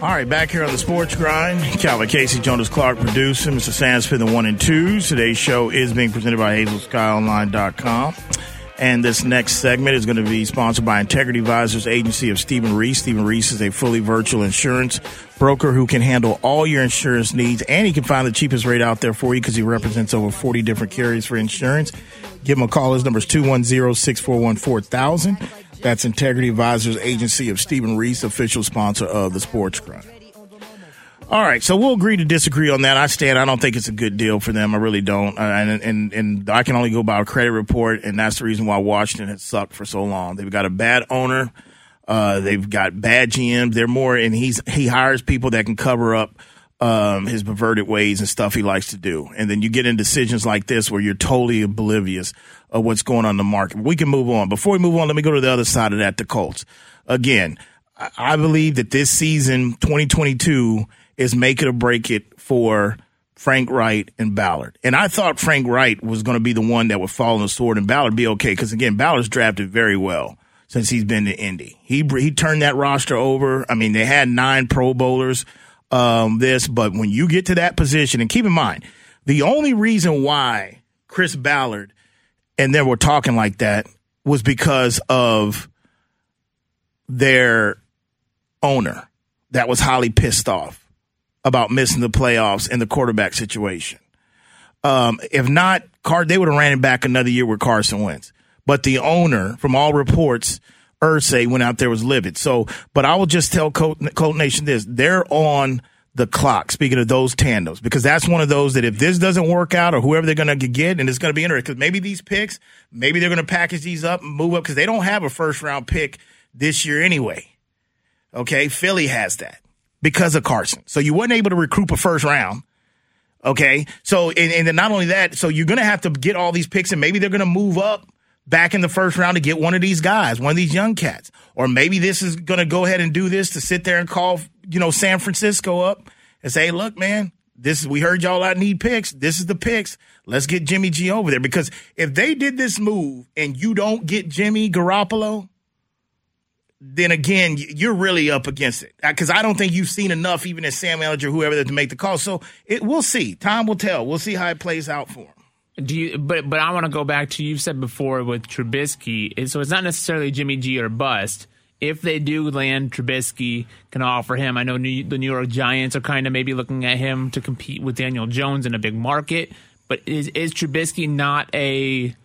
All right, back here on the Sports Grind. Calvin Casey, Jonas Clark producing. Mr. Sandspin, the one and two. Today's show is being presented by HazelSkyOnline.com. And this next segment is going to be sponsored by Integrity Advisors Agency of Stephen Reese. Stephen Reese is a fully virtual insurance broker who can handle all your insurance needs, and he can find the cheapest rate out there for you because he represents over 40 different carriers for insurance. Give him a call. His number is 210 641 4000. That's Integrity Advisors Agency of Stephen Reese, official sponsor of the Sports Grind. All right, so we'll agree to disagree on that. I stand. I don't think it's a good deal for them. I really don't. Uh, and and and I can only go by a credit report, and that's the reason why Washington has sucked for so long. They've got a bad owner. Uh, they've got bad GMs. They're more, and he's he hires people that can cover up um, his perverted ways and stuff he likes to do. And then you get in decisions like this where you're totally oblivious of what's going on in the market. We can move on. Before we move on, let me go to the other side of that, the Colts. Again, I believe that this season, 2022, is make it or break it for Frank Reich and Ballard. And I thought Frank Reich was going to be the one that would fall on the sword and Ballard be okay. Because again, Ballard's drafted very well since he's been to Indy. He he turned that roster over. I mean, they had nine Pro Bowlers. Um, this, but when you get to that position, and keep in mind, the only reason why Chris Ballard and they were talking like that was because of their owner that was highly pissed off about missing the playoffs and the quarterback situation. Um, if not, Car they would have ran it back another year with Carson Wentz. But the owner, from all reports, Irsay went out there was livid. So, but I will just tell Colt, Colt Nation this: they're on the clock. Speaking of those tandems, because that's one of those that if this doesn't work out, or whoever they're going to get, and it's going to be interesting, because maybe these picks, maybe they're going to package these up and move up, because they don't have a first round pick this year anyway. Okay, Philly has that because of Carson. So you weren't able to recruit a first round. Okay, so and, and then not only that, so you're going to have to get all these picks, and maybe they're going to move up back in the first round to get one of these guys, one of these young cats. Or maybe this is going to go ahead and do this to sit there and call, you know, San Francisco up and say, look, man, this is we heard y'all out need picks. This is the picks. Let's get Jimmy G over there. Because if they did this move and you don't get Jimmy Garoppolo, then again, you're really up against it. Uh, because I don't think you've seen enough, even as Sam Ehlinger, whoever, to make the call. So it, we'll see. Time will tell. We'll see how it plays out for him. Do you? But but I want to go back to you've said before with Trubisky. So it's not necessarily Jimmy G or bust. If they do land Trubisky, can offer him. I know New, the New York Giants are kind of maybe looking at him to compete with Daniel Jones in a big market. But is is Trubisky not a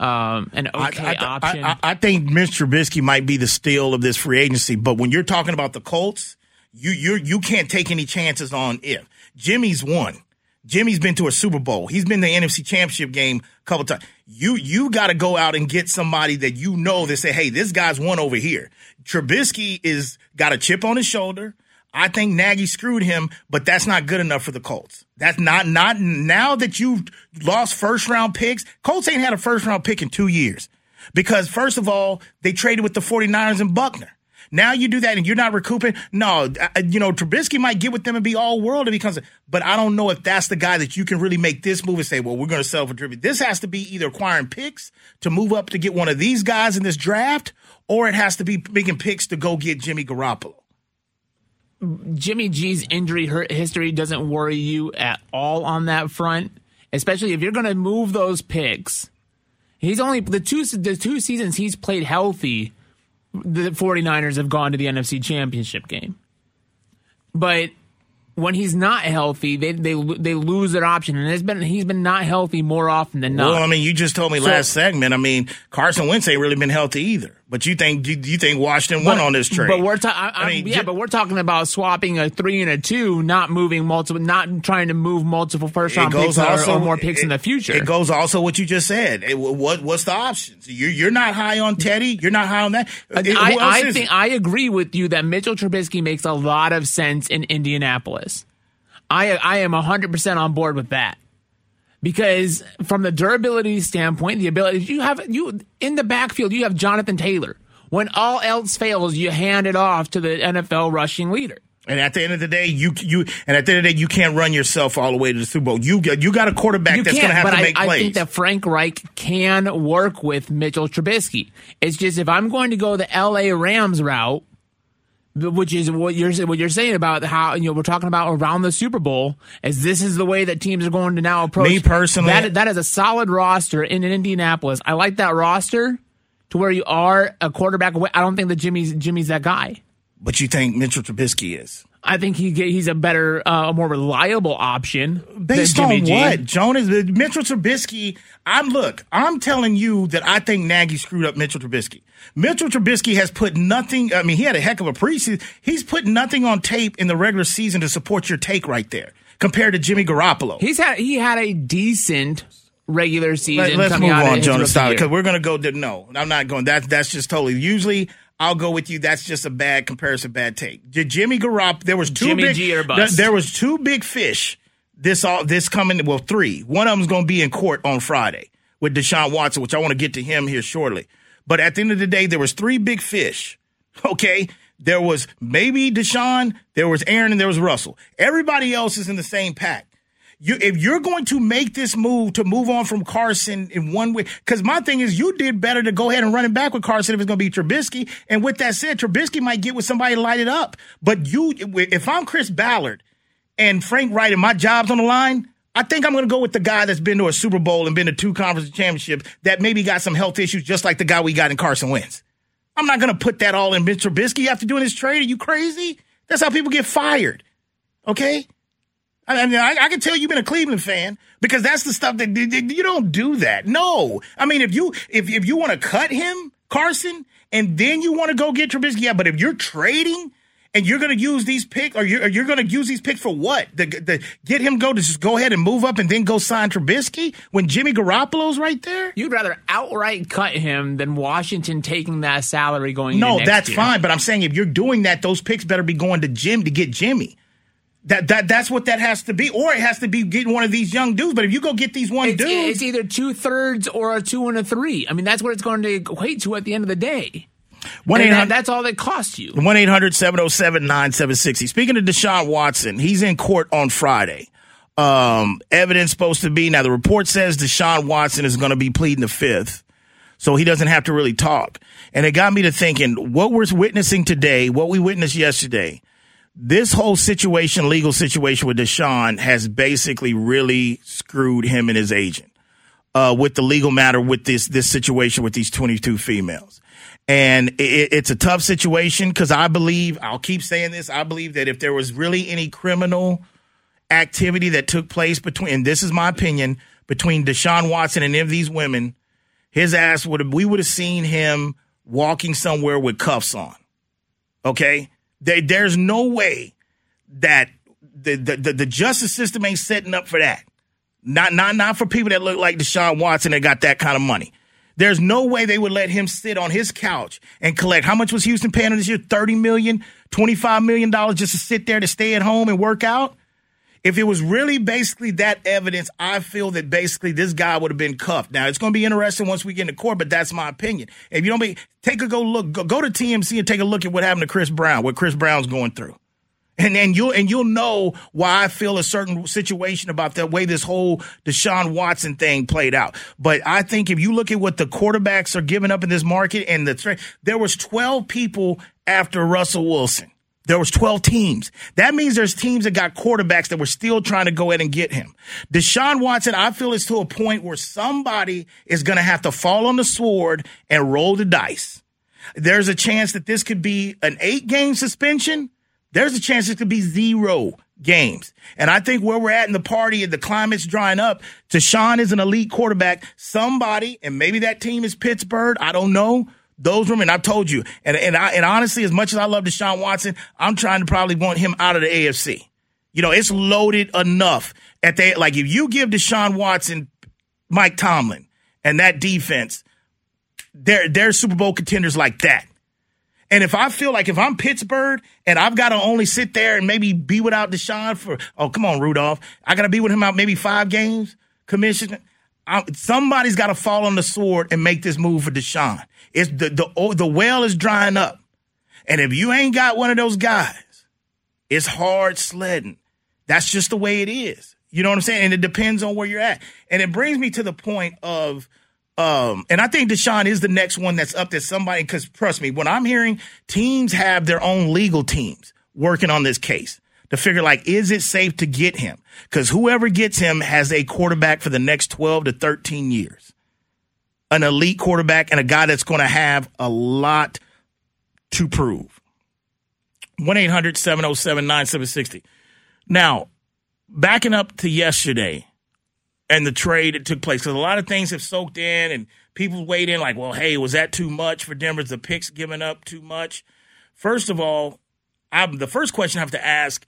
um, an okay I, I, option? I, I, think Mr. Trubisky might be the steal of this free agency. But when you're talking about the Colts, you you you can't take any chances on if Jimmy's won. Jimmy's been to a Super Bowl. He's been to the NFC Championship game a couple times. You you got to go out and get somebody that you know that say, "Hey, this guy's won over here." Trubisky is got a chip on his shoulder. I think Nagy screwed him, but that's not good enough for the Colts. That's not not now that you've lost first round picks. Colts ain't had a first round pick in 2 years. Because first of all, they traded with the 49ers and Buckner. Now you do that and you're not recouping. No, you know, Trubisky might get with them and be all world if he comes. But I don't know if that's the guy that you can really make this move and say, well, we're going to sell for Trubisky. This has to be either acquiring picks to move up to get one of these guys in this draft, or it has to be making picks to go get Jimmy Garoppolo. Jimmy G's injury history doesn't worry you at all on that front, especially if you're going to move those picks. He's only the two the two seasons he's played healthy the 49ers have gone to the NFC Championship game. But when he's not healthy, they they they lose their option, and it's been he's been not healthy more often than not. Well, I mean, you just told me so, last segment. I mean, Carson Wentz ain't really been healthy either. But you think you, you think Washington won on this trade? But we're ta- I, I mean, yeah, but we're talking about swapping a three and a two, not moving multiple, not trying to move multiple first round picks also, or, or, more picks it, in the future. It goes also what you just said. It, what what's the options? You're you're not high on Teddy. You're not high on that. It, I, I think I agree with you that Mitchell Trubisky makes a lot of sense in Indianapolis. I I am 100% on board with that. Because from the durability standpoint, the ability you have you in the backfield, you have Jonathan Taylor. When all else fails, you hand it off to the NFL rushing leader. And at the end of the day, you you and at the end of the day, you can't run yourself all the way to the Super Bowl. You you got a quarterback you that's going to have to I, make I plays. I think that Frank Reich can work with Mitchell Trubisky. It's just if I'm going to go the L.A. Rams route, which is what you're what you're saying about how you know we're talking about around the Super Bowl as this is the way that teams are going to now approach. Me personally, that that is a solid roster in Indianapolis. I like that roster to where you are a quarterback away. I don't think that Jimmy's Jimmy's that guy. But you think Mitchell Trubisky is? I think he he's a better, uh, a more reliable option. Based than Jimmy on G. what, Jonas? Mitchell Trubisky. I'm look. I'm telling you that I think Nagy screwed up Mitchell Trubisky. Mitchell Trubisky has put nothing. I mean, he had a heck of a preseason. He's put nothing on tape in the regular season to support your take right there compared to Jimmy Garoppolo. He's had he had a decent regular season. Let, us move on, Jonas. rookie Stop year. because we're gonna go. To, no, I'm not going. That's that's just totally. Usually, I'll go with you. That's just a bad comparison, bad take. Jimmy Garoppolo. There was two Jimmy big. G or bust. th- There was two big fish. This all this coming. Well, three. One of them's going to be in court on Friday with Deshaun Watson, which I want to get to him here shortly. But at the end of the day, there was three big fish. Okay. There was maybe Deshaun, there was Aaron, and there was Russell. Everybody else is in the same pack. You, if you're going to make this move to move on from Carson in one way, because my thing is, you did better to go ahead and run it back with Carson if it's going to be Trubisky. And with that said, Trubisky might get with somebody to light it up. But you, if I'm Chris Ballard and Frank Reich and my job's on the line, I think I'm going to go with the guy that's been to a Super Bowl and been to two conference championships that maybe got some health issues, just like the guy we got in Carson Wentz. I'm not going to put that all in Mitch Trubisky after doing this trade. Are you crazy? That's how people get fired. Okay. I mean, I, I can tell you've been a Cleveland fan because that's the stuff that you don't do that. No, I mean, if you if if you want to cut him, Carson, and then you want to go get Trubisky, yeah. But if you're trading and you're going to use these picks, or you're, you're going to use these picks for what? The, the, get him go to just go ahead and move up and then go sign Trubisky when Jimmy Garoppolo's right there. You'd rather outright cut him than Washington taking that salary going. No, that's year. fine. But I'm saying if you're doing that, those picks better be going to Jim to get Jimmy. That that that's what that has to be, or it has to be getting one of these young dudes. But if you go get these one It's, dudes, it's either two thirds or a two and a three. I mean, that's what it's going to equate to at the end of the day. one eight hundred that's all that costs you. one eight hundred seven zero seven nine seven sixty. Speaking of Deshaun Watson, he's in court on Friday. Um, evidence supposed to be now. The report says Deshaun Watson is going to be pleading the fifth, so he doesn't have to really talk. And it got me to thinking: what we're witnessing today, what we witnessed yesterday. This whole situation, legal situation with Deshaun, has basically really screwed him and his agent uh, with the legal matter with this this situation with these 22 females. And it, it's a tough situation because I believe I'll keep saying this. I believe that if there was really any criminal activity that took place between, and this is my opinion, between Deshaun Watson and any of these women, his ass would have. We would have seen him walking somewhere with cuffs on. Okay, they, there's no way that the, the the the justice system ain't setting up for that. Not not not for people that look like Deshaun Watson that got that kind of money. There's no way they would let him sit on his couch and collect. How much was Houston paying this year? 30 million, 25 million dollars just to sit there to stay at home and work out? If it was really basically that evidence, I feel that basically this guy would have been cuffed. Now it's going to be interesting once we get into court, but that's my opinion. If you don't be, take a go look, go, go to TMZ and take a look at what happened to Chris Brown, what Chris Brown's going through. And then you'll and you'll know why I feel a certain situation about the way this whole Deshaun Watson thing played out. But I think if you look at what the quarterbacks are giving up in this market, and the there was twelve people after Russell Wilson. There was 12 teams. That means there's teams that got quarterbacks that were still trying to go ahead and get him. Deshaun Watson, I feel is to a point where somebody is going to have to fall on the sword and roll the dice. There's a chance that this could be an eight game suspension. There's a chance it could be zero games. And I think where we're at in the party and the climate's drying up, Deshaun is an elite quarterback. Somebody, and maybe that team is Pittsburgh. I don't know. Those women, I've told you, and and I, and honestly, as much as I love Deshaun Watson, I'm trying to probably want him out of the AFC. You know, it's loaded enough at the like if you give Deshaun Watson, Mike Tomlin, and that defense, they're they're Super Bowl contenders like that. And if I feel like if I'm Pittsburgh and I've got to only sit there and maybe be without Deshaun for oh come on Rudolph, I got to be with him out maybe five games, commissioner. I, somebody's got to fall on the sword and make this move for Deshaun. It's the the oh, the well is drying up, and if you ain't got one of those guys, it's hard sledding. That's just the way it is. You know what I'm saying? And it depends on where you're at. And it brings me to the point of Um, and I think Deshaun is the next one that's up there. Somebody, because trust me, when I'm hearing teams have their own legal teams working on this case to figure like, is it safe to get him? Because whoever gets him has a quarterback for the next 12 to 13 years, an elite quarterback and a guy that's going to have a lot to prove. 1 800 707 9760. Now, backing up to yesterday and the trade that took place, because a lot of things have soaked in and people weighed in like, well, hey, was that too much for Denver? The picks giving up too much? First of all, I'm, the first question I have to ask,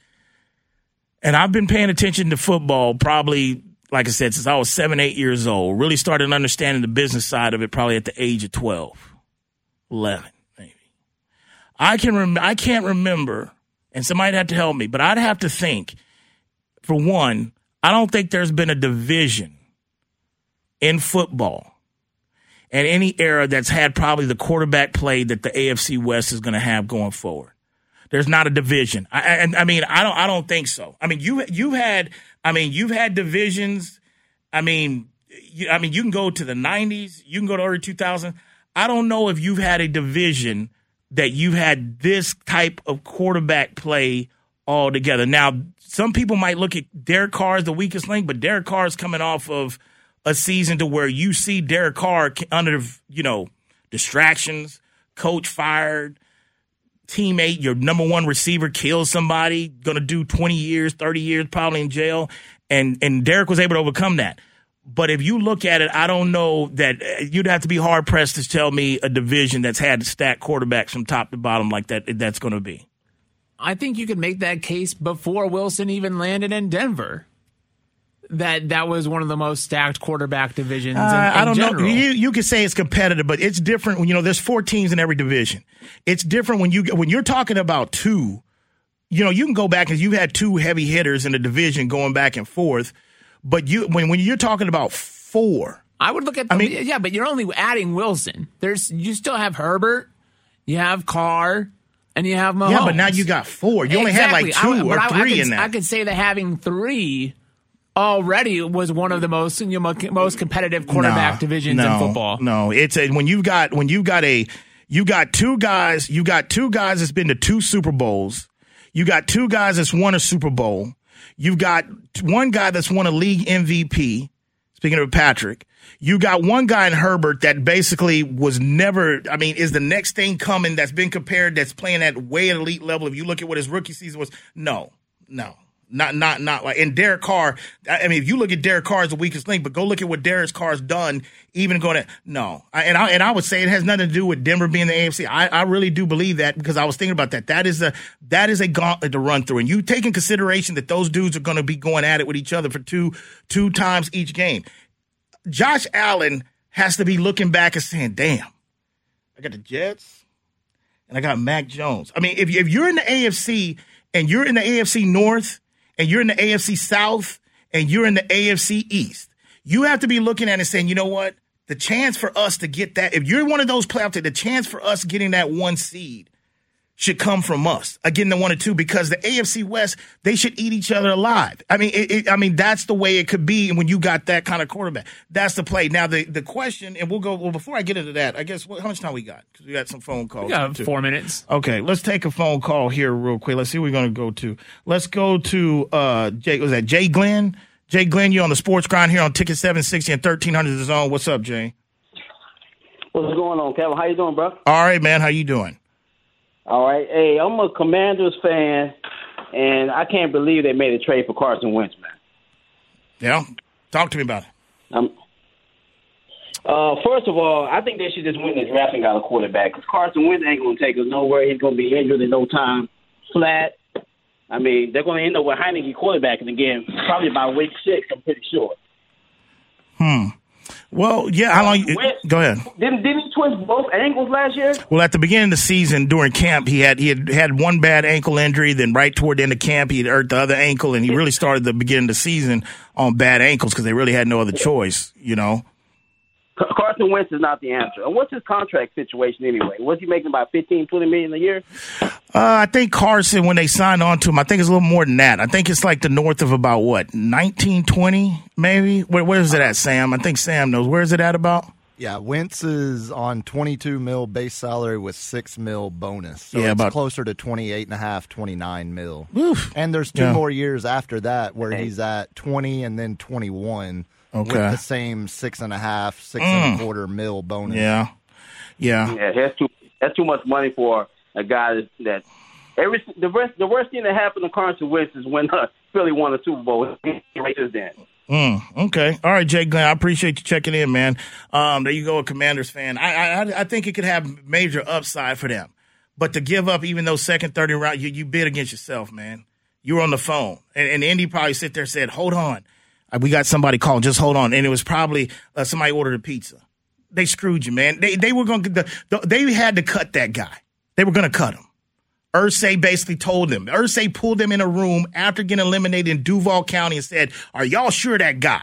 and I've been paying attention to football probably, like I said, since I was seven, eight years old. Really started understanding the business side of it probably at the age of 12, 11, maybe. I can rem- I can't remember, and somebody'd have to help me, but I'd have to think, for one, I don't think there's been a division in football in any era that's had probably the quarterback play that the AFC West is going to have going forward. There's not a division. I, I, I mean, I don't, I don't think so. I mean, you, you had, I mean, you've had divisions. I mean, you, I mean, you can go to the '90s, you can go to early 2000s. I don't know if you've had a division that you've had this type of quarterback play all together. Now, some people might look at Derek Carr as the weakest link, but Derek Carr is coming off of a season to where you see Derek Carr under, you know, distractions, coach fired, teammate, your number one receiver kills somebody, going to do 20 years, 30 years probably in jail. And, and Derek was able to overcome that. But if you look at it, I don't know that uh, you'd have to be hard pressed to tell me a division that's had stacked quarterbacks from top to bottom like that. That's going to be. I think you could make that case before Wilson even landed in Denver. That that was one of the most stacked quarterback divisions. In, Uh, in I don't general. know. You you could say it's competitive, but it's different when you know there's four teams in every division. It's different when you when you're talking about two. You know, you can go back and you've had two heavy hitters in the division going back and forth, but you when when you're talking about four, I would look at. The, I mean- yeah, but you're only adding Wilson. There's you still have Herbert, you have Carr, and you have Mahomes. yeah, but now you got four. You only had like two I- or I- I three could- in that. I could say that having three already was one of the most you know, most competitive quarterback No, divisions no, in football. No, it's a, when you've got when you've got a you got two guys, you got two guys that's been to two Super Bowls. You got two guys that's won a Super Bowl. You've got one guy that's won a league MVP. Speaking of Patrick, you got one guy in Herbert that basically was never. I mean, is the next thing coming that's been compared that's playing at way at elite level? If you look at what his rookie season was, no, no, not not not like. And Derek Carr. I mean, if you look at Derek Carr as the weakest link, but go look at what Derek Carr's done. Even going to no, I, and I and I would say it has nothing to do with Denver being the AFC. I, I really do believe that because I was thinking about that. That is a that is a gauntlet to run through, and you take in consideration that those dudes are going to be going at it with each other for two two times each game. Josh Allen has to be looking back and saying, "Damn, I got the Jets and I got Mac Jones." I mean, if if you're in the AFC and you're in the AFC North and you're in the AFC South and you're in the AFC East, you have to be looking at it saying, "You know what? The chance for us to get that if you're one of those playoff, the chance for us getting that one seed should come from us again the one or two because the AFC West they should eat each other alive. I mean, it, it, I mean that's the way it could be And when you got that kind of quarterback. That's the play. Now the the question, and we'll go. Well, before I get into that, I guess what, how much time we got? Because we got some phone calls. We got too. four minutes. Okay, let's take a phone call here real quick. Let's see who we're going to go to. Let's go to uh Jay. Was that Jay Glenn? Jay Glenn, you're on the Sports Grind here on Ticket Seven Sixty and Thirteen Hundred the Zone. What's up, Jay? What's going on, Kevin? How you doing, bro? All right, man. How you doing? All right. Hey, I'm a Commanders fan, and I can't believe they made a trade for Carson Wentz, man. Yeah, talk to me about it. Um, uh, first of all, I think they should just win the draft and got a quarterback because Carson Wentz ain't going to take us nowhere. He's going to be injured in no time. Flat. I mean, they're going to end up with Heinicke quarterbacking again, probably by week six. I'm pretty sure. Well, yeah. How long? You, Wentz- go ahead. Didn't didn't he twist both ankles last year? Well, at the beginning of the season during camp, he had he had had one bad ankle injury. Then right toward the end of camp, he had hurt the other ankle, and he really started the beginning of the season on bad ankles because they really had no other choice. You know. Car- Carson Wentz is not the answer. And what's his contract situation anyway? Was he making about fifteen, twenty million a year? Uh, I think Carson, when they signed on to him, I think it's a little more than that. I think it's like the north of about what, nineteen twenty, maybe? Where, where is it at, Sam? I think Sam knows. Where is it at about? Yeah, Wentz is on 22 mil base salary with 6 mil bonus. So Yeah, it's about- closer to 28 and a half, 29 mil. Oof. And there's two Yeah. more years after that where he's at 20 and then 21 Okay. with the same six and a half, six and a quarter mil bonus. Yeah. Yeah. Yeah, that's too that's too much money for a guy that, that every the rest the worst thing that happened to Carson Wentz is when uh, Philly won the Super Bowl. right then. Mm, okay. All right, Jay Glenn. I appreciate you checking in, man. Um, there you go, a Commanders fan. I, I I think it could have major upside for them, but to give up even those second, third round, you you bid against yourself, man. You were on the phone, and, and Indy probably sit there and said, "Hold on, we got somebody calling. Just hold on." And it was probably uh, somebody ordered a pizza. They screwed you, man. They they were going to the, they had to cut that guy. They were going to cut him. Irsay basically told them. Irsay pulled them in a room after getting eliminated in Duval County and said, "Are y'all sure that guy?"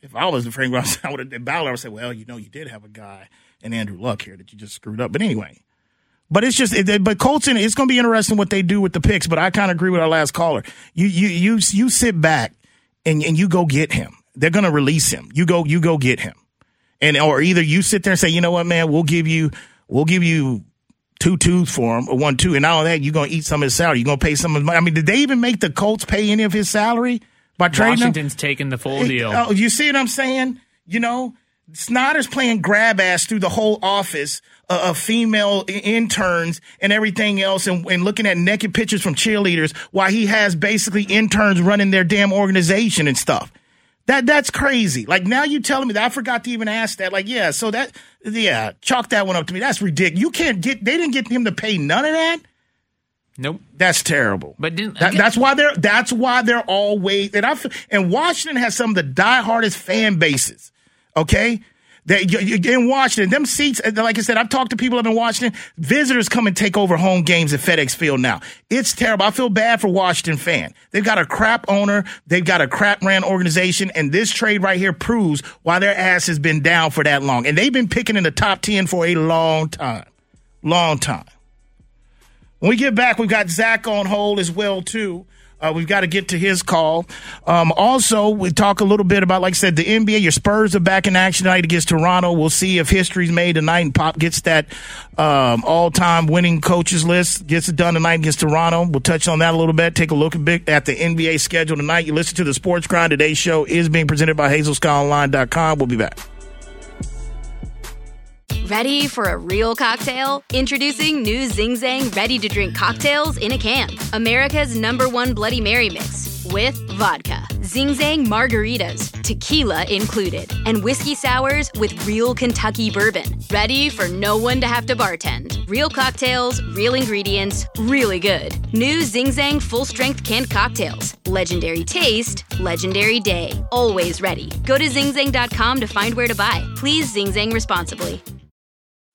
If I was the Frank Ross, I would have been. I would say, "Well, you know, you did have a guy in Andrew Luck here that you just screwed up." But anyway, but it's just, but Colton, it's going to be interesting what they do with the picks. But I kind of agree with our last caller. You you you you sit back and and you go get him. They're going to release him. You go you go get him, and or either you sit there and say, "You know what, man, we'll give you we'll give you." two twos for him or one two, and not only that, you're gonna eat some of his salary. You're gonna pay some of his money. I mean, did they even make the Colts pay any of his salary by trading him? Washington's taking the full deal. Oh, you see what I'm saying? You know, Snyder's playing grab ass through the whole office uh, of female interns and everything else, and, and looking at naked pictures from cheerleaders while he has basically interns running their damn organization and stuff. That that's crazy. Like now you telling me that I forgot to even ask that. Like yeah, so that yeah, chalk that one up to me. That's ridiculous. You can't get they didn't get him to pay none of that. Nope. That's terrible. But didn't- that, that's why they're that's why they're always and I and Washington has some of the diehardest fan bases. Okay. You, in Washington, them seats, uh, like I said, I've talked to people up in Washington. Visitors come and take over home games at FedEx Field now. It's terrible. I feel bad for Washington fan. They've got a crap owner. They've got a crap ran organization. And this trade right here proves why their ass has been down for that long. And they've been picking in the top 10 for a long time. Long time. When we get back, we've got Zach on hold as well too. Uh, we've got to get to his call. Um, also, we talk a little bit about, like I said, the NBA. Your Spurs are back in action tonight against Toronto. We'll see if history's made tonight and Pop gets that um, all-time winning coaches list. Gets it done tonight against Toronto. We'll touch on that a little bit. Take a look a bit at the NBA schedule tonight. You listen to the Sports Grind. Today's show is being presented by HazelSkyOnline.com. We'll be back. Ready for a real cocktail? Introducing new Zing Zang ready to drink cocktails in a can. America's number one Bloody Mary mix with vodka, Zing Zang margaritas, tequila included, and whiskey sours with real Kentucky bourbon. Ready for no one to have to bartend. Real cocktails, real ingredients, really good. New Zing Zang full strength canned cocktails. Legendary taste, legendary day. Always ready. Go to zingzang.com to find where to buy. Please Zing Zang responsibly.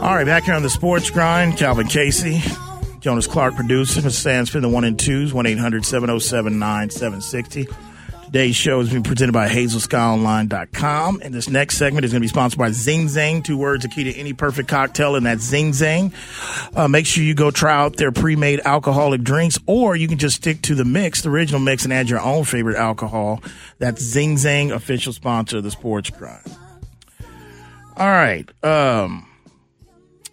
All right, back here on the Sports Grind, Calvin Casey, Jonas Clark producer, Mr. Sandspin, the one and twos, 1 800 707 9760. Today's show is being presented by HazelSkyOnline.com. And this next segment is going to be sponsored by Zing Zang. Two words are key to any perfect cocktail, and that's Zing Zang. Uh, make sure you go try out their pre made alcoholic drinks, or you can just stick to the mix, the original mix, and add your own favorite alcohol. That's Zing Zang, official sponsor of the Sports Grind. All right. Um,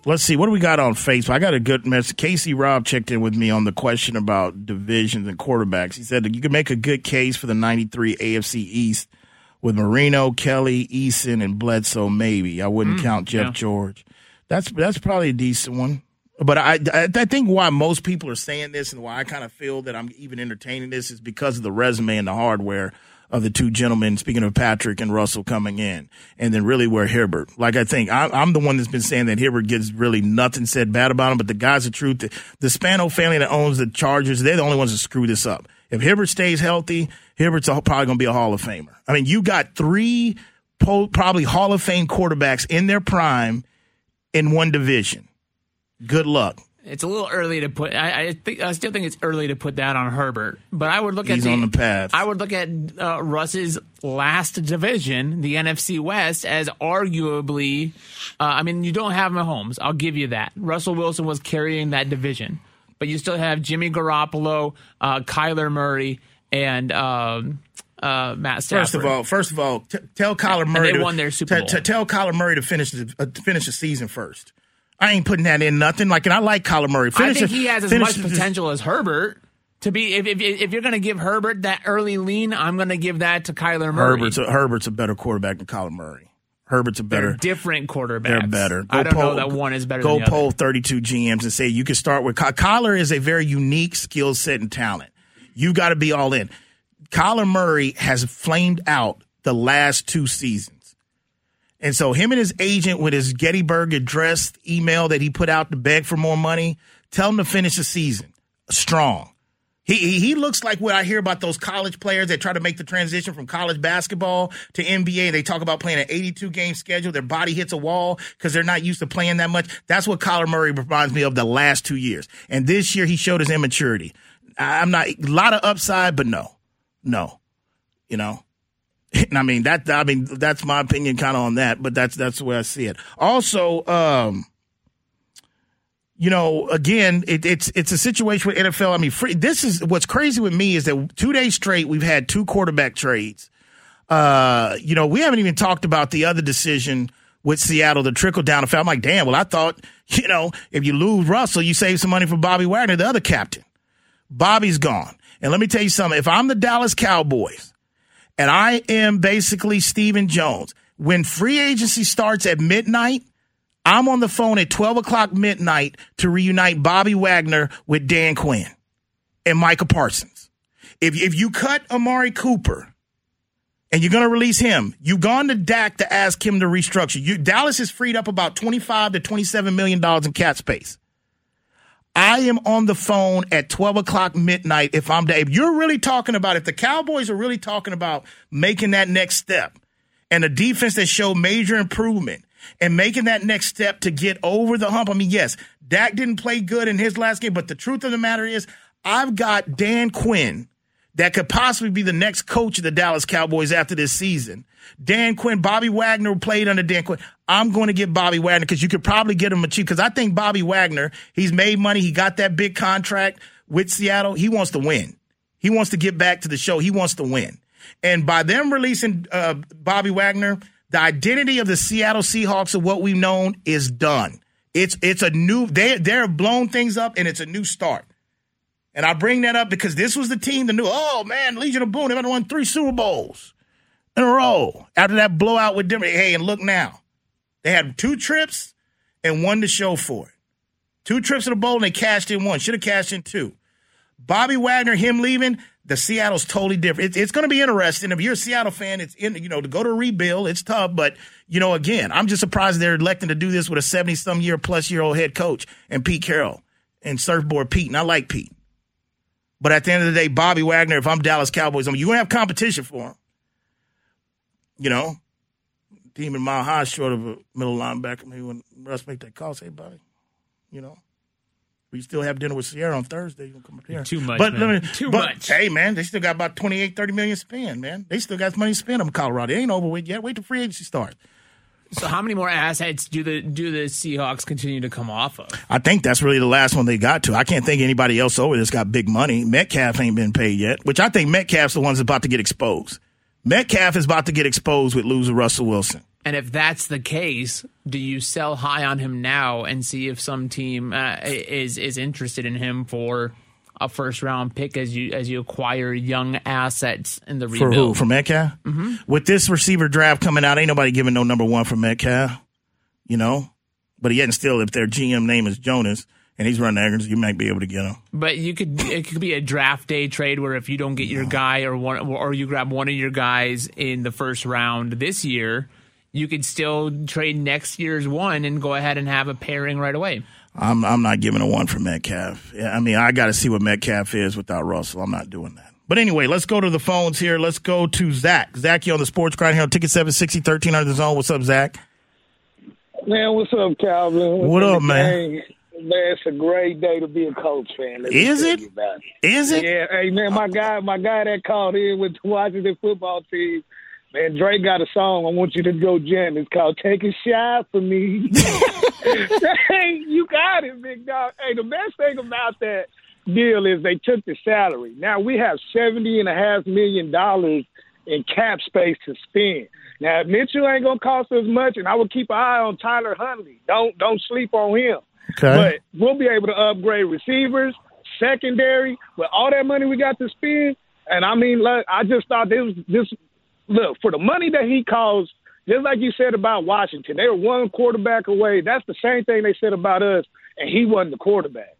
let's see what do we got on Facebook. I got a good message. Casey Robb checked in with me on the question about divisions and quarterbacks. He said that you can make a good case for the '93 AFC East with Marino, Kelly, Eason, and Bledsoe. Maybe I wouldn't mm, count Jeff yeah. George. That's that's probably a decent one. But I, I I think why most people are saying this and why I kind of feel that I'm even entertaining this is because of the resume and the hardware of the two gentlemen. Speaking of Patrick and Russell coming in, and then really where Hibbert. Like I think I, I'm the one that's been saying that Hibbert gets really nothing said bad about him. But the guys, the truth, the, the Spanos family that owns the Chargers, they're the only ones that screw this up. If Hibbert stays healthy, Hibbert's probably going to be a Hall of Famer. I mean, you got three po- probably Hall of Fame quarterbacks in their prime in one division. Good luck. It's a little early to put. I, I think I still think it's early to put that on Herbert. But I would look He's at the, on the path. I would look at uh, Russ's last division, the NFC West, as arguably. Uh, I mean, you don't have Mahomes. I'll give you that. Russell Wilson was carrying that division, but you still have Jimmy Garoppolo, uh, Kyler Murray, and. Um, uh, Matt Stafford. First of all, first of all, t- tell Kyler Murray they to, won their Super t- Bowl. t- tell Kyler Murray to finish the uh, to finish the season first. I ain't putting that in nothing. Like, and I like Kyler Murray. I think he has as much potential as Herbert to be. If if, if you're going to give Herbert that early lean, I'm going to give that to Kyler Murray. Herbert's a, Herbert's a better quarterback than Kyler Murray. Herbert's a They're better. different quarterback. They're better. I Go don't poll- know that one is better Go than the poll other. 32 GMs and say you can start with Ky- Kyler is a very unique skill set and talent. You got to be all in. Kyler Murray has flamed out the last two seasons. And so him and his agent with his Gettysburg address email that he put out to beg for more money, tell him to finish the season strong. He, he he looks like what I hear about those college players that try to make the transition from college basketball to NBA. They talk about playing an 82 game schedule. Their body hits a wall because they're not used to playing that much. That's what Kyler Murray reminds me of the last two years. And this year he showed his immaturity. I'm not a lot of upside, but no, no, you know. And I mean that. I mean that's my opinion, kind of on that. But that's that's the way I see it. Also, um, you know, again, it, it's it's a situation with NFL. I mean, free, this is what's crazy with me is that two days straight we've had two quarterback trades. Uh, you know, we haven't even talked about the other decision with Seattle, the trickle down effect. I'm like, damn. Well, I thought, you know, if you lose Russell, you save some money for Bobby Wagner, the other captain. Bobby's gone, and let me tell you something. If I'm the Dallas Cowboys, and I am basically Stephen Jones, when free agency starts at midnight. I'm on the phone at 12 o'clock midnight to reunite Bobby Wagner with Dan Quinn and Micah Parsons. If, if you cut Amari Cooper and you're going to release him, you've gone to Dak to ask him to restructure. You, Dallas has freed up about 25 to 27 million dollars in cap space. I am on the phone at 12 o'clock midnight if I'm Dave. You're really talking about, if the Cowboys are really talking about making that next step and a defense that showed major improvement and making that next step to get over the hump. I mean, yes, Dak didn't play good in his last game, but the truth of the matter is, I've got Dan Quinn that could possibly be the next coach of the Dallas Cowboys after this season. Dan Quinn, Bobby Wagner played under Dan Quinn. I'm going to get Bobby Wagner because you could probably get him a cheap. Because I think Bobby Wagner, he's made money. He got that big contract with Seattle. He wants to win. He wants to get back to the show. He wants to win. And by them releasing uh, Bobby Wagner, the identity of the Seattle Seahawks of what we've known is done. It's it's a new they they're blown things up and it's a new start. And I bring that up because this was the team that knew, oh man, Legion of Boom, they've won three Super Bowls in a row after that blowout with Denver. Hey, and look now. They had two trips and one to show for it. Two trips to the bowl and they cashed in one. Should have cashed in two. Bobby Wagner, him leaving, the Seattle's totally different. It's, it's going to be interesting. If you're a Seattle fan, it's in, you know, to go to rebuild, it's tough. But, you know, again, I'm just surprised they're electing to do this with a 70 some year plus year old head coach and Pete Carroll and surfboard Pete. And I like Pete. But at the end of the day, Bobby Wagner, if I'm Dallas Cowboys, I mean, you're going to have competition for him. You know, team in mile high short of a middle linebacker. Maybe when Russ make that call, say, Bobby, you know. We still have dinner with Ciara on Thursday. You gonna come up here. Too much, But, man. me- Too but, much. Hey, man, they still got about 28, 30 million spend, man. They still got money to spend on Colorado. It ain't over with yet. Wait till free agency starts. So how many more assets do the do the Seahawks continue to come off of? I think that's really the last one they got to. I can't think of anybody else over that's got big money. Metcalf ain't been paid yet, which I think Metcalf's the one's about to get exposed. Metcalf is about to get exposed with losing Russell Wilson. And if that's the case, do you sell high on him now and see if some team uh, is is interested in him for a first round pick as you as you acquire young assets in the rebuild. For who? For Metcalf? Mm-hmm. With this receiver draft coming out, ain't nobody giving no number one for Metcalf. You know? But yet and still, if their GM name is Jonas and he's running Agnes, you might be able to get him. But you could it could be a draft day trade where if you don't get your guy or one or you grab one of your guys in the first round this year, you could still trade next year's one and go ahead and have a pairing right away. I'm I'm not giving a one for Metcalf. I mean, I got to see what Metcalf is without Russell. I'm not doing that. But anyway, let's go to the phones here. Let's go to Zach. Zach, you on the Sports Grind here on Ticket 760 1300 the zone. What's up, Zach? Man, what's up, Calvin? What's What up, man? Man, it's a great day to be a Colts fan. Let Is it? about Is it? Yeah, hey man, my guy, my guy that called in with the Washington football team. Man, Drake got a song. I want you to go jam. It's called "Take a Shot for Me." hey, you got it, big dog. Hey, the best thing about that deal is they took the salary. Now we have seventy and a half million dollars in cap space to spend. Now Mitchell ain't gonna cost us much, and I will keep an eye on Tyler Huntley. Don't don't sleep on him. Okay. But we'll be able to upgrade receivers, secondary, with all that money we got to spend. And I mean, look, I just thought this this look for the money that he costs. Just like you said about Washington, they were one quarterback away. That's the same thing they said about us, and he wasn't the quarterback.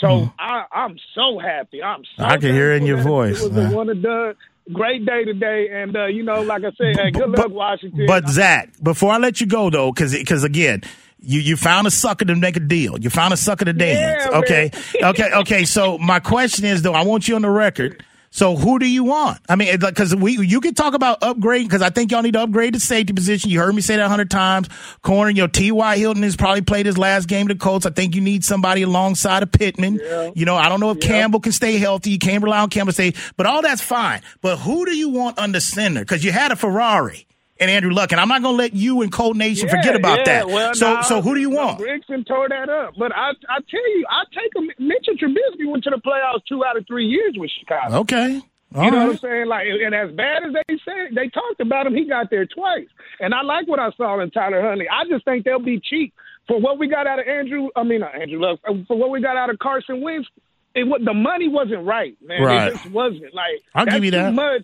So I, I'm so happy. I'm so. I can hear it in your voice, It was a one and done. Great day today, and uh, you know, like I said, hey, good luck, Washington. But Zach, before I let you go though, because because again, you you found a sucker to make a deal. You found a sucker to dance. Yeah, okay, okay, okay. So my question is though, I want you on the record. So who do you want? I mean, because we you can talk about upgrading because I think y'all need to upgrade the safety position. You heard me say that a hundred times. Corner, your know, T.Y. Hilton has probably played his last game to Colts. I think you need somebody alongside of Pittman. You know, I don't know if Campbell can stay healthy. You can't rely on Campbell to stay, but all that's fine. But who do you want under center? Because you had a Ferrari and Andrew Luck, and I'm not going to let you and Colt Nation Yeah, forget about yeah, that. Well, so, so who do you want? Grigson tore that up, but I, I tell you, I take him. Mitchell Trubisky went to the playoffs two out of three years with Chicago. Okay. All You know right. what I'm saying? Like, and as bad as they said, they talked about him. He got there twice, and I like what I saw in Tyler Huntley. I just think they'll be cheap for what we got out of Andrew. I mean, not Andrew Luck. uh, For what we got out of Carson Wentz, it the money wasn't right, man. Right. It just wasn't. Like, I'll give you that. Much,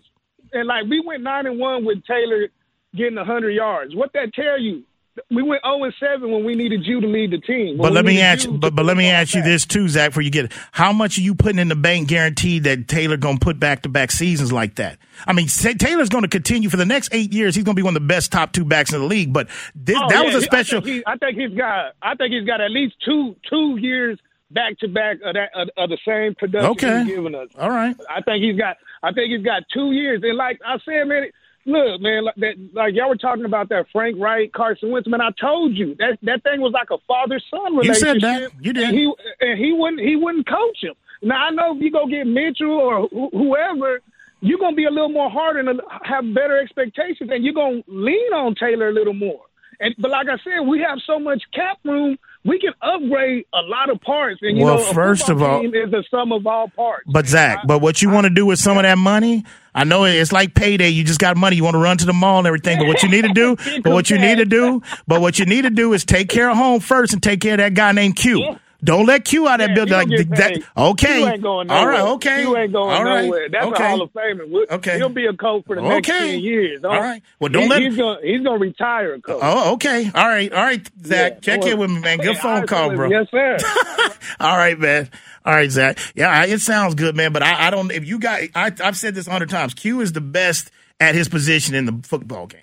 and like we went nine and one with Taylor getting hundred yards. What that tell you? We went zero and seven when we needed you to lead the team. When But let me ask you but, but let me ask you this too, Zach, before you get it. How much are you putting in the bank guaranteed that Taylor going to put back to back seasons like that? I mean, say, Taylor's going to continue for the next eight years. He's going to be one of the best top two backs in the league. But this, Oh, that yeah, was a special. I think, he, I think he's got. I think he's got at least two two years back to back of that of, of the same production Okay. he's giving us. All right. I think he's got. I think he's got two years. And like I said, man, look, man, like, that, like y'all were talking about that Frank Reich, Carson Wentz. Man, I told you that that thing was like a father son relationship. You said that. You did. And he and he wouldn't he wouldn't coach him. Now I know if you go get Mitchell or wh- whoever. You're gonna be a little more hard and have better expectations, and you're gonna lean on Taylor a little more. And but like I said, we have so much cap room, we can upgrade a lot of parts. And you Well, know, first of all- is the sum of all parts. But Zach, but what you want to do with some of that money? I know it's like payday. You just got money. You want to run to the mall and everything. But what you need to do, but what you need to do, but what you need to do is take care of home first and take care of that guy named Q. Yeah. Don't let Q out of that building. Like that. Okay. You ain't going nowhere. right. Okay. You ain't going All right. nowhere. That's okay. a Hall of Famer. We'll- Okay. He'll be a coach for the next Okay. 10 years. All right. Well, don't let- He's going he's gonna retire a coach. Oh, okay. All right. All right, Zach. Yeah. Check Well, in with me, man. Good phone call, bro. Yes, sir. All right, man. All right, Zach. Yeah, it sounds good, man. But I, I don't. If you got, I, I've said this a hundred times. Q is the best at his position in the football game.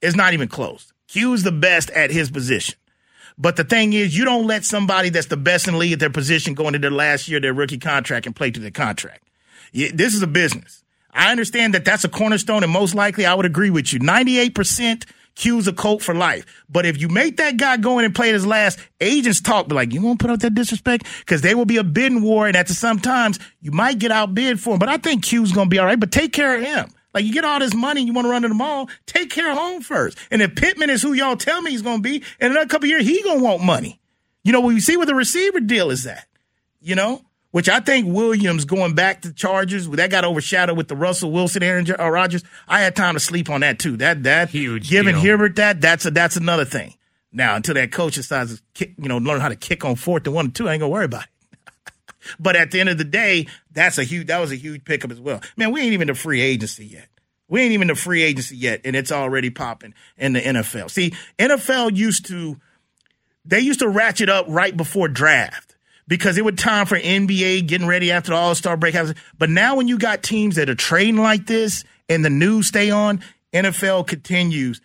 It's not even close. Q is the best at his position. But the thing is, you don't let somebody that's the best in the league at their position go into their last year of their rookie contract and play to their contract. This is a business. I understand that that's a cornerstone, and most likely I would agree with you. 98% Q's a Colt for life. But if you make that guy go in and play his last, agents talk, be like, you gonna put up that disrespect? Because there will be a bidding war, and at the sometimes you might get outbid for him. But I think Q's gonna be all right. But take care of him. Like you get all this money, you want to run to the mall, take care of home first. And if Pittman is who y'all tell me he's gonna be, in another couple of years, he gonna want money. You know, you see what the receiver deal is that, you know, which I think Williams going back to Chargers, that got overshadowed with the Russell Wilson, Aaron uh, Rodgers. I had time to sleep on that too. That that Huge giving deal. Hibbert that that's a that's another thing. Now until that coach decides to kick, you know, learn how to kick on fourth and one and two, I ain't gonna worry about it. But at the end of the day, that's a huge that was a huge pickup as well. Man, we ain't even the free agency yet. We ain't even the free agency yet, and it's already popping in the NFL. See, NFL used to they used to ratchet up right before draft because it was time for NBA getting ready after the All Star break. But now when you got teams that are trading like this and the news stay on, NFL continues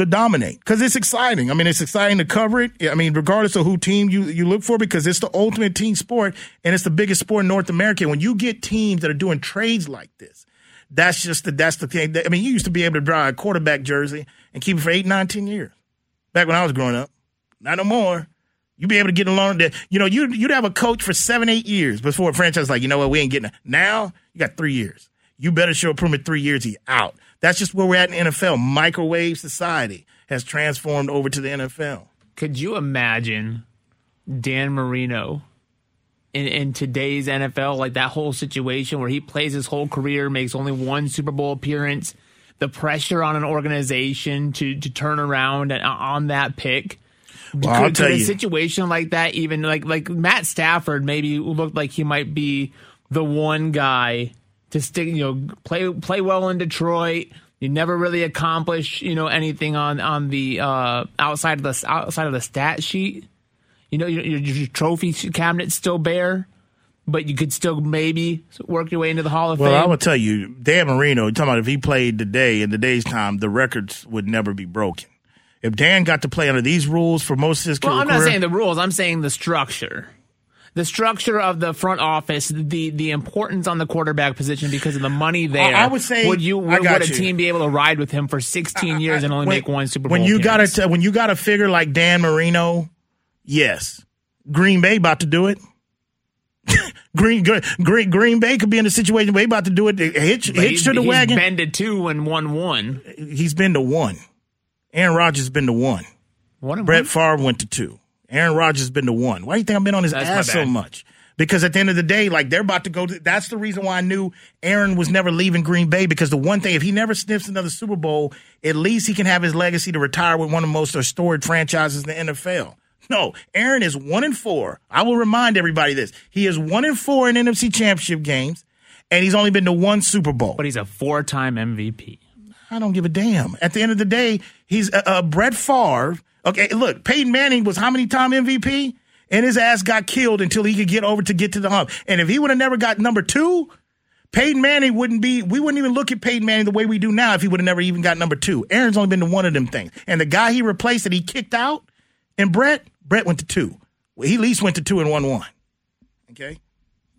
to dominate because it's exciting. I mean, it's exciting to cover it. I mean, regardless of who team you, you look for, because it's the ultimate team sport and it's the biggest sport in North America. When you get teams that are doing trades like this, that's just the that's the thing. I mean, you used to be able to draw a quarterback jersey and keep it for eight, nine, ten years. Back when I was growing up, not no more. You'd be able to get along. To, you know, you'd, you'd have a coach for seven, eight years before a franchise like, you know what, we ain't getting it. Now you got three years. You better show improvement three years, he out. That's just where we're at in NFL. Microwave society has transformed over to the NFL. Could you imagine Dan Marino in, in today's NFL, like that whole situation where he plays his whole career, makes only one Super Bowl appearance, the pressure on an organization to to turn around uh, on that pick. Well, I'll could, tell could a you. situation like that even like like Matt Stafford maybe looked like he might be the one guy to stick you know play play well in Detroit. You never really accomplish you know anything on on the uh, outside of the outside of the stat sheet. You know your, your, trophy cabinet's still bare, but you could still maybe work your way into the Hall of Fame. Well, Fame. I will tell you, Dan Marino, you're talking about if he played today in today's time, the records would never be broken. If Dan got to play under these rules for most of his Well, career, well, I'm not saying the rules. I'm saying the structure. The structure of the front office, the the importance on the quarterback position because of the money there. I would say- would you would, would a you. team be able to ride with him for 16 years and only when, make one Super Bowl? When you got appearance? to when you got to figure like Dan Marino, yes, Green Bay about to do it. Green, Green Green Bay could be in a situation where they about to do it. Hitch, hitch to the he's wagon. been to two and won one. he's been to one. Aaron Rodgers has been to one. One Brett one? Favre went to two. Aaron Rodgers has been to one. Why do you think I've been on his That's ass so much? Because at the end of the day, like they're about to go. To, that's the reason why I knew Aaron was never leaving Green Bay. Because the one thing, if he never sniffs another Super Bowl, at least he can have his legacy to retire with one of the most restored franchises in the NFL. No, Aaron is one and four. I will remind everybody this: he is one and four in NFC Championship games, and he's only been to one Super Bowl. But he's a four time MVP. I don't give a damn. At the end of the day, he's uh, uh, Brett Favre. Okay, look, Peyton Manning was how many time MVP? And his ass got killed until he could get over to get to the hump. And if he would have never got number two, Peyton Manning wouldn't be. We wouldn't even look at Peyton Manning the way we do now if he would have never even got number two. Aaron's only been to one of them things. And the guy he replaced that he kicked out, and Brett, Brett went to two. Well, he at least went to two and one one. Okay,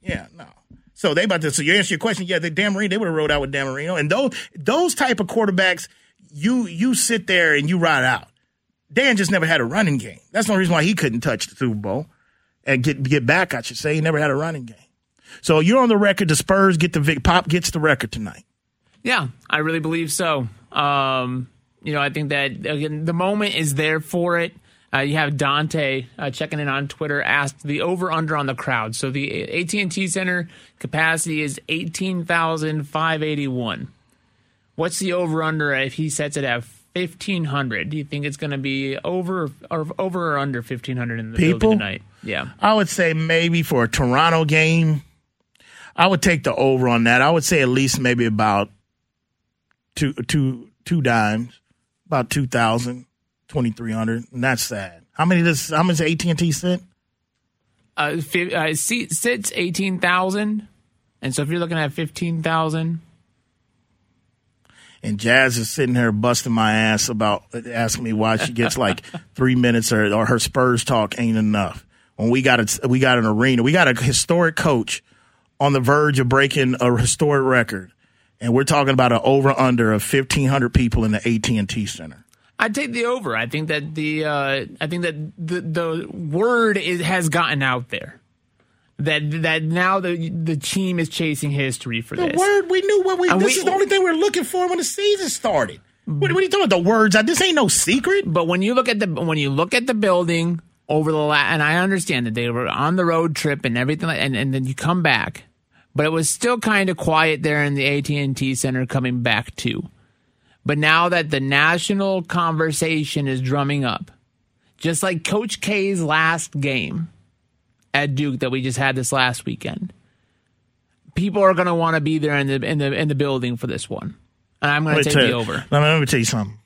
yeah, no. So they about to. So you answer your question. Yeah, the Dan Marino. They would have rode out with Dan Marino. And those those type of quarterbacks, you you sit there and you ride out. Dan just never had a running game. That's the only reason why he couldn't touch the Super Bowl and get get back. I should say he never had a running game. So you're on the record. The Spurs get the Vic. Pop gets the record tonight. Yeah, I really believe so. Um, you know, I think that again, the moment is there for it. Uh, you have Dante uh, checking in on Twitter asked the over under on the crowd. So the AT and T Center capacity is eighteen thousand five eighty one. What's the over under if he sets it at fifteen hundred? Do you think it's going to be over or over or under fifteen hundred in the People? building tonight? Yeah, I would say maybe for a Toronto game, I would take the over on that. I would say at least maybe about two two two dimes, about 2,000, 2,300. And that's sad. How many does how much AT and T sit? uh, fi- uh, seat sits eighteen thousand, and so if you're looking at fifteen thousand. And Jazz is sitting here busting my ass about asking me why she gets like three minutes or, or her Spurs talk ain't enough. When we got a, we got an arena, we got a historic coach on the verge of breaking a historic record, and we're talking about an over under of fifteen hundred people in the AT and T Center. I'd take the over. I think that the uh, I think that the the word is, has gotten out there that that now the the team is chasing history for The this. word we knew what we. And this we- is the only thing we are looking for when the season started. What, what are you talking about? The words? This ain't no secret. But when you look at the when you look at the building over the la- and I understand that they were on the road trip and everything, and and then you come back, but it was still kind of quiet there in the AT and T Center coming back too. But now that the national conversation is drumming up, just like Coach K's last game at Duke that we just had this last weekend, people are going to want to be there in the in the in the building for this one, and I'm going to take tell the you- over. Let me, let me tell you something.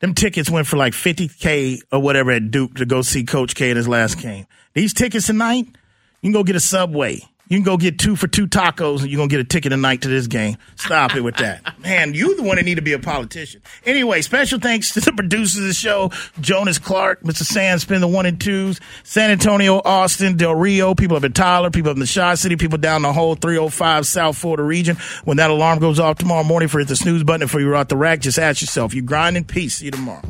Them tickets went for like 50K or whatever at Duke to go see Coach K in his last game. These tickets tonight, you can go get a Subway. You can go get two for two tacos and you're going to get a ticket tonight to this game. Stop it with that. Man, you the one that need to be a politician. Anyway, special thanks to the producers of the show, Jonas Clark, Mr. Sandspin, the one and twos, San Antonio, Austin, Del Rio, people up in Tyler, people up in the Shaw City, people down the whole 305 South Florida region. When that alarm goes off tomorrow morning for hit the snooze button and for you out the rack, just ask yourself, you grind in peace. See you tomorrow.